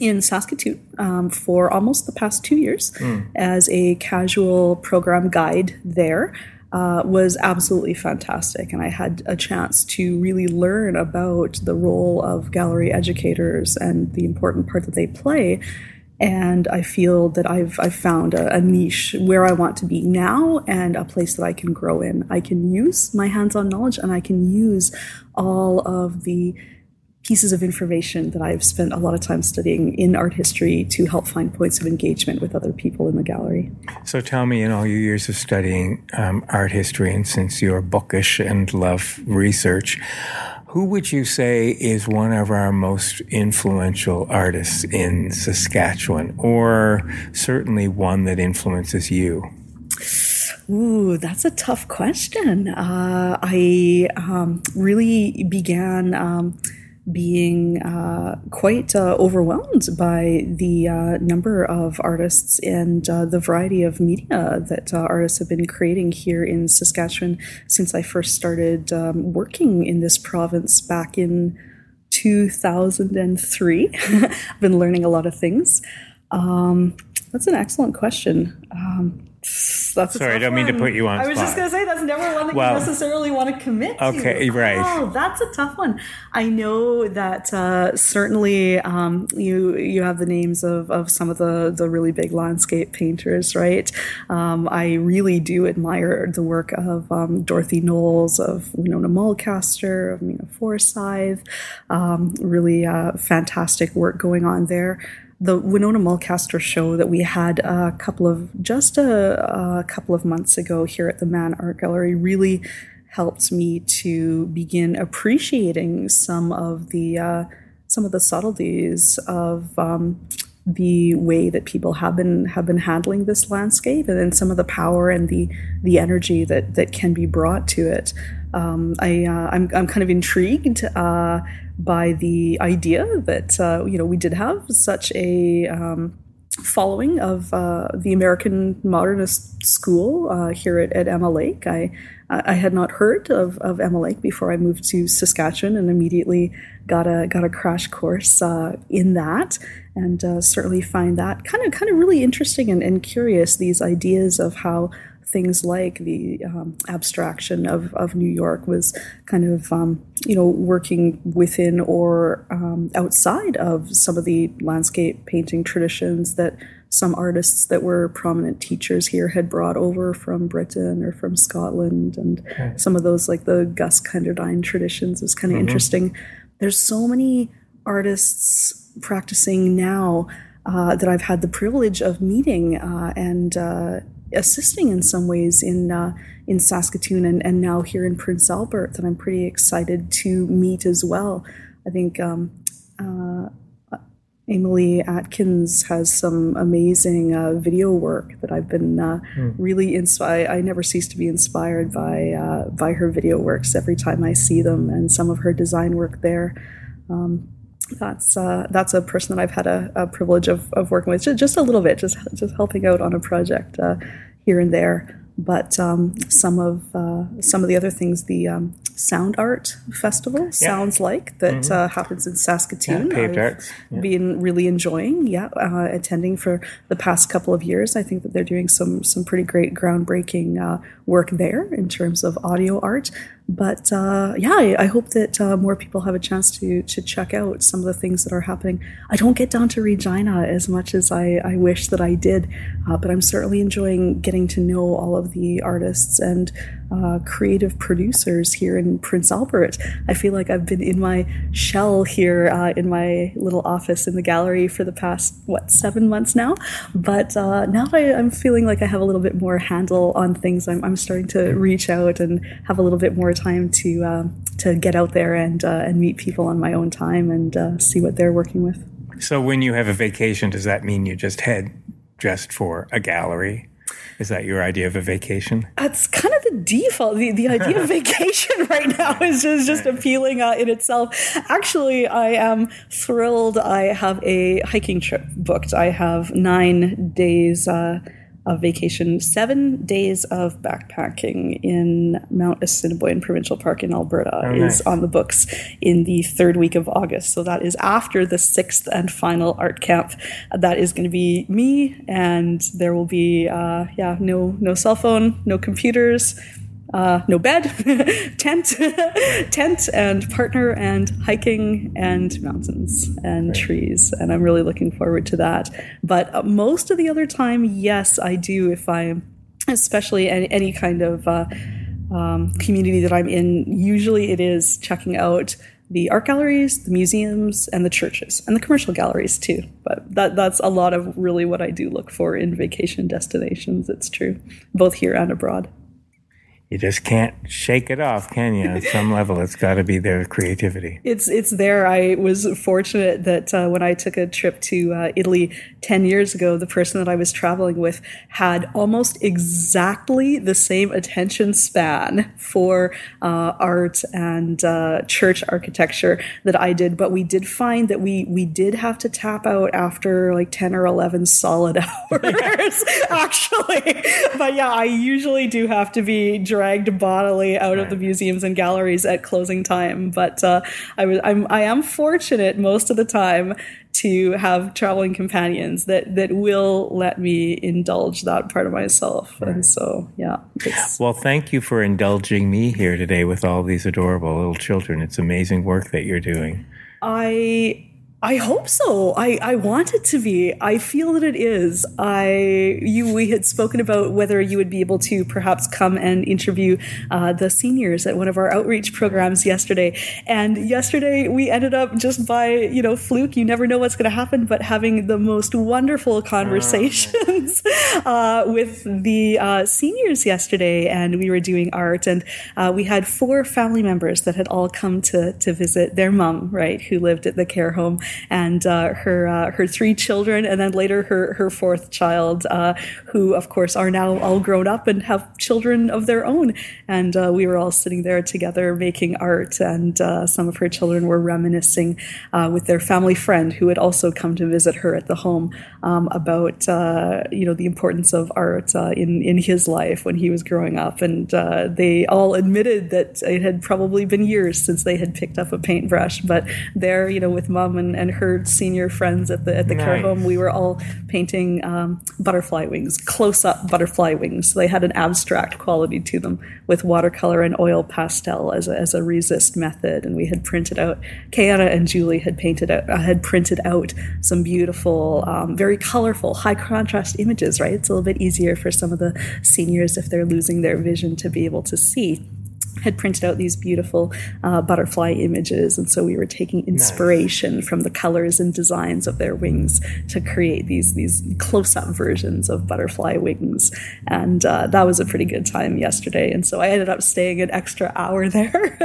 in Saskatoon um, for almost the past two years mm. as a casual program guide there. Uh, was absolutely fantastic. And I had a chance to really learn about the role of gallery educators and the important part that they play and I feel that I've I've found a, a, niche where I want to be now and a place that I can grow in. I can use my hands-on knowledge and I can use all of the pieces of information that I've spent a lot of time studying in art history to help find points of engagement with other people in the gallery. So tell me, in all your years of studying um, art history, and since you're bookish and love research, who would you say is one of our most influential artists in Saskatchewan, or certainly one that influences you? Ooh, that's a tough question. Uh, I um, really began. Um, being uh, quite uh, overwhelmed by the uh, number of artists and uh, the variety of media that uh, artists have been creating here in Saskatchewan since I first started um, working in this province back in 2003. I've been learning a lot of things. Um, that's an excellent question. Um, that's sorry. I don't mean to put you on. I was spot. just gonna say that's never one that well, you necessarily want to commit to. Okay, right. Oh, that's a tough one. I know that uh, certainly um, you you have the names of, of some of the the really big landscape painters, right? Um, I really do admire the work of um, Dorothy Knowles, of Winona Mulcaster, of Mina Forsyth. Um, really uh, fantastic work going on there the Winona Mulcaster show that we had a couple of just a, a, couple of months ago here at the Mann Art Gallery really helped me to begin appreciating some of the uh, some of the subtleties of um, the way that people have been have been handling this landscape and then some of the power and the the energy that that can be brought to it. Um, I uh, I'm I'm kind of intrigued uh, by the idea that uh, you know we did have such a um, following of uh, the American Modernist School uh, here at, at, Emma Lake. I I had not heard of, of Emma Lake before I moved to Saskatchewan, and immediately got a got a crash course uh, in that, and uh, certainly find that kind of kind of really interesting and, and curious. These ideas of how things like the um, abstraction of, of New York was kind of, um, you know, working within or um, outside of some of the landscape painting traditions that some artists that were prominent teachers here had brought over from Britain or from Scotland. And okay. some of those, like the Gus Kenderdine traditions, was kind of mm-hmm. interesting. There's so many artists practicing now uh, that I've had the privilege of meeting uh, and uh, assisting in some ways in uh, in Saskatoon and, and now here in Prince Albert that I'm pretty excited to meet as well. I think um, uh, Emily Atkins has some amazing uh, video work that I've been mm. really inspired. I never cease to be inspired by uh, by her video works every time I see them and some of her design work there. Um, that's uh, that's a person that I've had a, a privilege of, of working with just, just, a little bit, just just helping out on a project uh, here and there. But um, some of uh, some of the other things, the um, sound art festival. Sounds like that uh, happens in Saskatoon. Mm-hmm. Yeah, I've arts, yeah. Been really enjoying, yeah, uh, attending for the past couple of years. I think that they're doing some some pretty great groundbreaking uh, work there in terms of audio art. But uh, yeah, I, I hope that uh, more people have a chance to to check out some of the things that are happening. I don't get down to Regina as much as I, I wish that I did, uh, but I'm certainly enjoying getting to know all of the artists and uh, creative producers here in Prince Albert. I feel like I've been in my shell here uh, in my little office in the gallery for the past, what, seven months now. But uh, now I, I'm feeling like I have a little bit more handle on things. I'm, I'm starting to reach out and have a little bit more time to, um, to get out there and, uh, and meet people on my own time and uh, see what they're working with. So when you have a vacation, does that mean you just head just for a gallery? Is that your idea of a vacation? That's kind of the default. The, the idea of vacation right now is just, just appealing uh, in itself. Actually, I am thrilled. I have a hiking trip booked. I have nine days uh, of vacation, seven days of backpacking in Mount Assiniboine Provincial Park in Alberta Oh, is nice. on the books in the third week of August. So that is after the sixth and final art camp. That is going to be me, and there will be uh, yeah no no cell phone, no computers. Uh, no bed, tent, tent, and partner, and hiking, and mountains, and trees, and I'm really looking forward to that. But uh, most of the other time, yes, I do. If I'm, especially any, any kind of uh, um, community that I'm in, usually it is checking out the art galleries, the museums, and the churches, and the commercial galleries too. But that that's a lot of really what I do look for in vacation destinations. It's true, both here and abroad. You just can't shake it off, can you? At some level, it's got to be their creativity. It's it's there. I was fortunate that uh, when I took a trip to uh, Italy ten years ago, the person that I was traveling with had almost exactly the same attention span for uh, art and uh, church architecture that I did. But we did find that we we did have to tap out after like ten or eleven solid hours, actually. But yeah, I usually do have to be dragged bodily out of the museums and galleries at closing time. But uh, I was I'm I am fortunate most of the time to have traveling companions that that will let me indulge that part of myself. And so yeah, Well, thank you for indulging me here today with all these adorable little children. It's amazing work that you're doing. I I hope so. I, I want it to be. I feel that it is. I you we had spoken about whether you would be able to perhaps come and interview uh, the seniors at one of our outreach programs yesterday. And yesterday we ended up just by you know fluke. You never know what's going to happen, but having the most wonderful conversations uh, with the uh, seniors yesterday, and we were doing art, and uh, we had four family members that had all come to to visit their mom, right, who lived at the care home, and uh, her uh, her three children, and then later her her fourth child, uh, who of course are now all grown up and have children of their own, and uh, we were all sitting there together making art, and uh, some of her children were reminiscing with their family friend who had also come to visit her at the home um, about you know the importance of art in in his life when he was growing up, and they all admitted that it had probably been years since they had picked up a paintbrush, but there you know with mom and, and her senior friends at the at the care home, we were all painting um, butterfly wings, close up butterfly wings. So They had an abstract quality to them with watercolor and oil pastel as a, as a resist method, and we had printed out. Kayana and Julie had painted out, uh, had printed out some beautiful, um, very colorful, high contrast images. Right, it's a little bit easier for some of the seniors if they're losing their vision to be able to see had printed out these beautiful uh, butterfly images, and so we were taking inspiration from the colors and designs of their wings to create these these close-up versions of butterfly wings, and uh, that was a pretty good time yesterday. And so I ended up staying an extra hour there.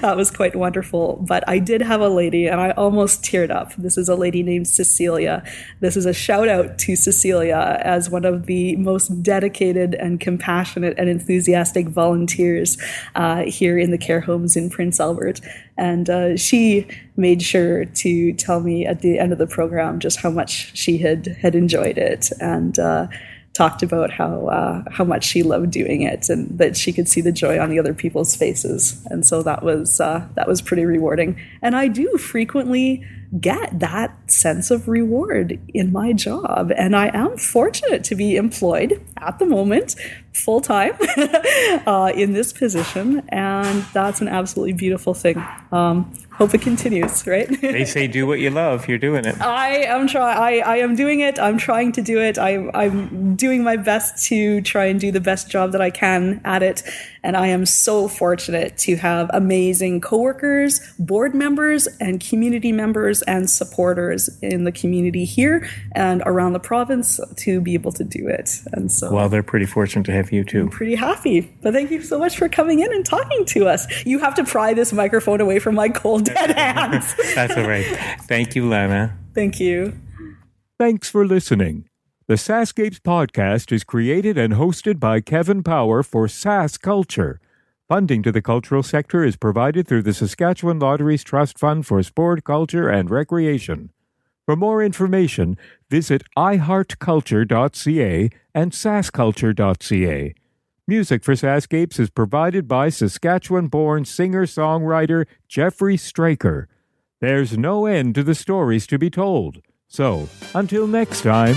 that was quite wonderful. But I did have a lady, and I almost teared up. This is a lady named Cecilia. This is a shout out to Cecilia as one of the most dedicated and compassionate and enthusiastic volunteers uh, here in the care homes in Prince Albert. And uh, she made sure to tell me at the end of the program just how much she had had enjoyed it. And uh, talked about how uh, how much she loved doing it and that she could see the joy on the other people's faces. And so that was uh, that was pretty rewarding. And I do frequently get that sense of reward in my job. And I am fortunate to be employed at the moment full time uh, in this position. And that's an absolutely beautiful thing. Um, hope it continues, right? they say do what you love. You're doing it. I am trying. I, I am doing it. I'm trying to do it. I, I'm doing my best to try and do the best job that I can at it. And I am so fortunate to have amazing coworkers, board members, and community members and supporters in the community here and around the province to be able to do it. And so, well, they're pretty fortunate to have you too. I'm pretty happy. But thank you so much for coming in and talking to us. You have to pry this microphone away from my cold dead hands. That's all right. Thank you, Lana. Thank you. Thanks for listening. The SaskScapes podcast is created and hosted by Kevin Power for Sask Culture. Funding to the cultural sector is provided through the Saskatchewan Lotteries Trust Fund for Sport, Culture, and Recreation. For more information, visit iheartculture.ca and saskculture.ca. Music for SaskScapes is provided by Saskatchewan born singer songwriter Jeffrey Straker. There's no end to the stories to be told. So, until next time.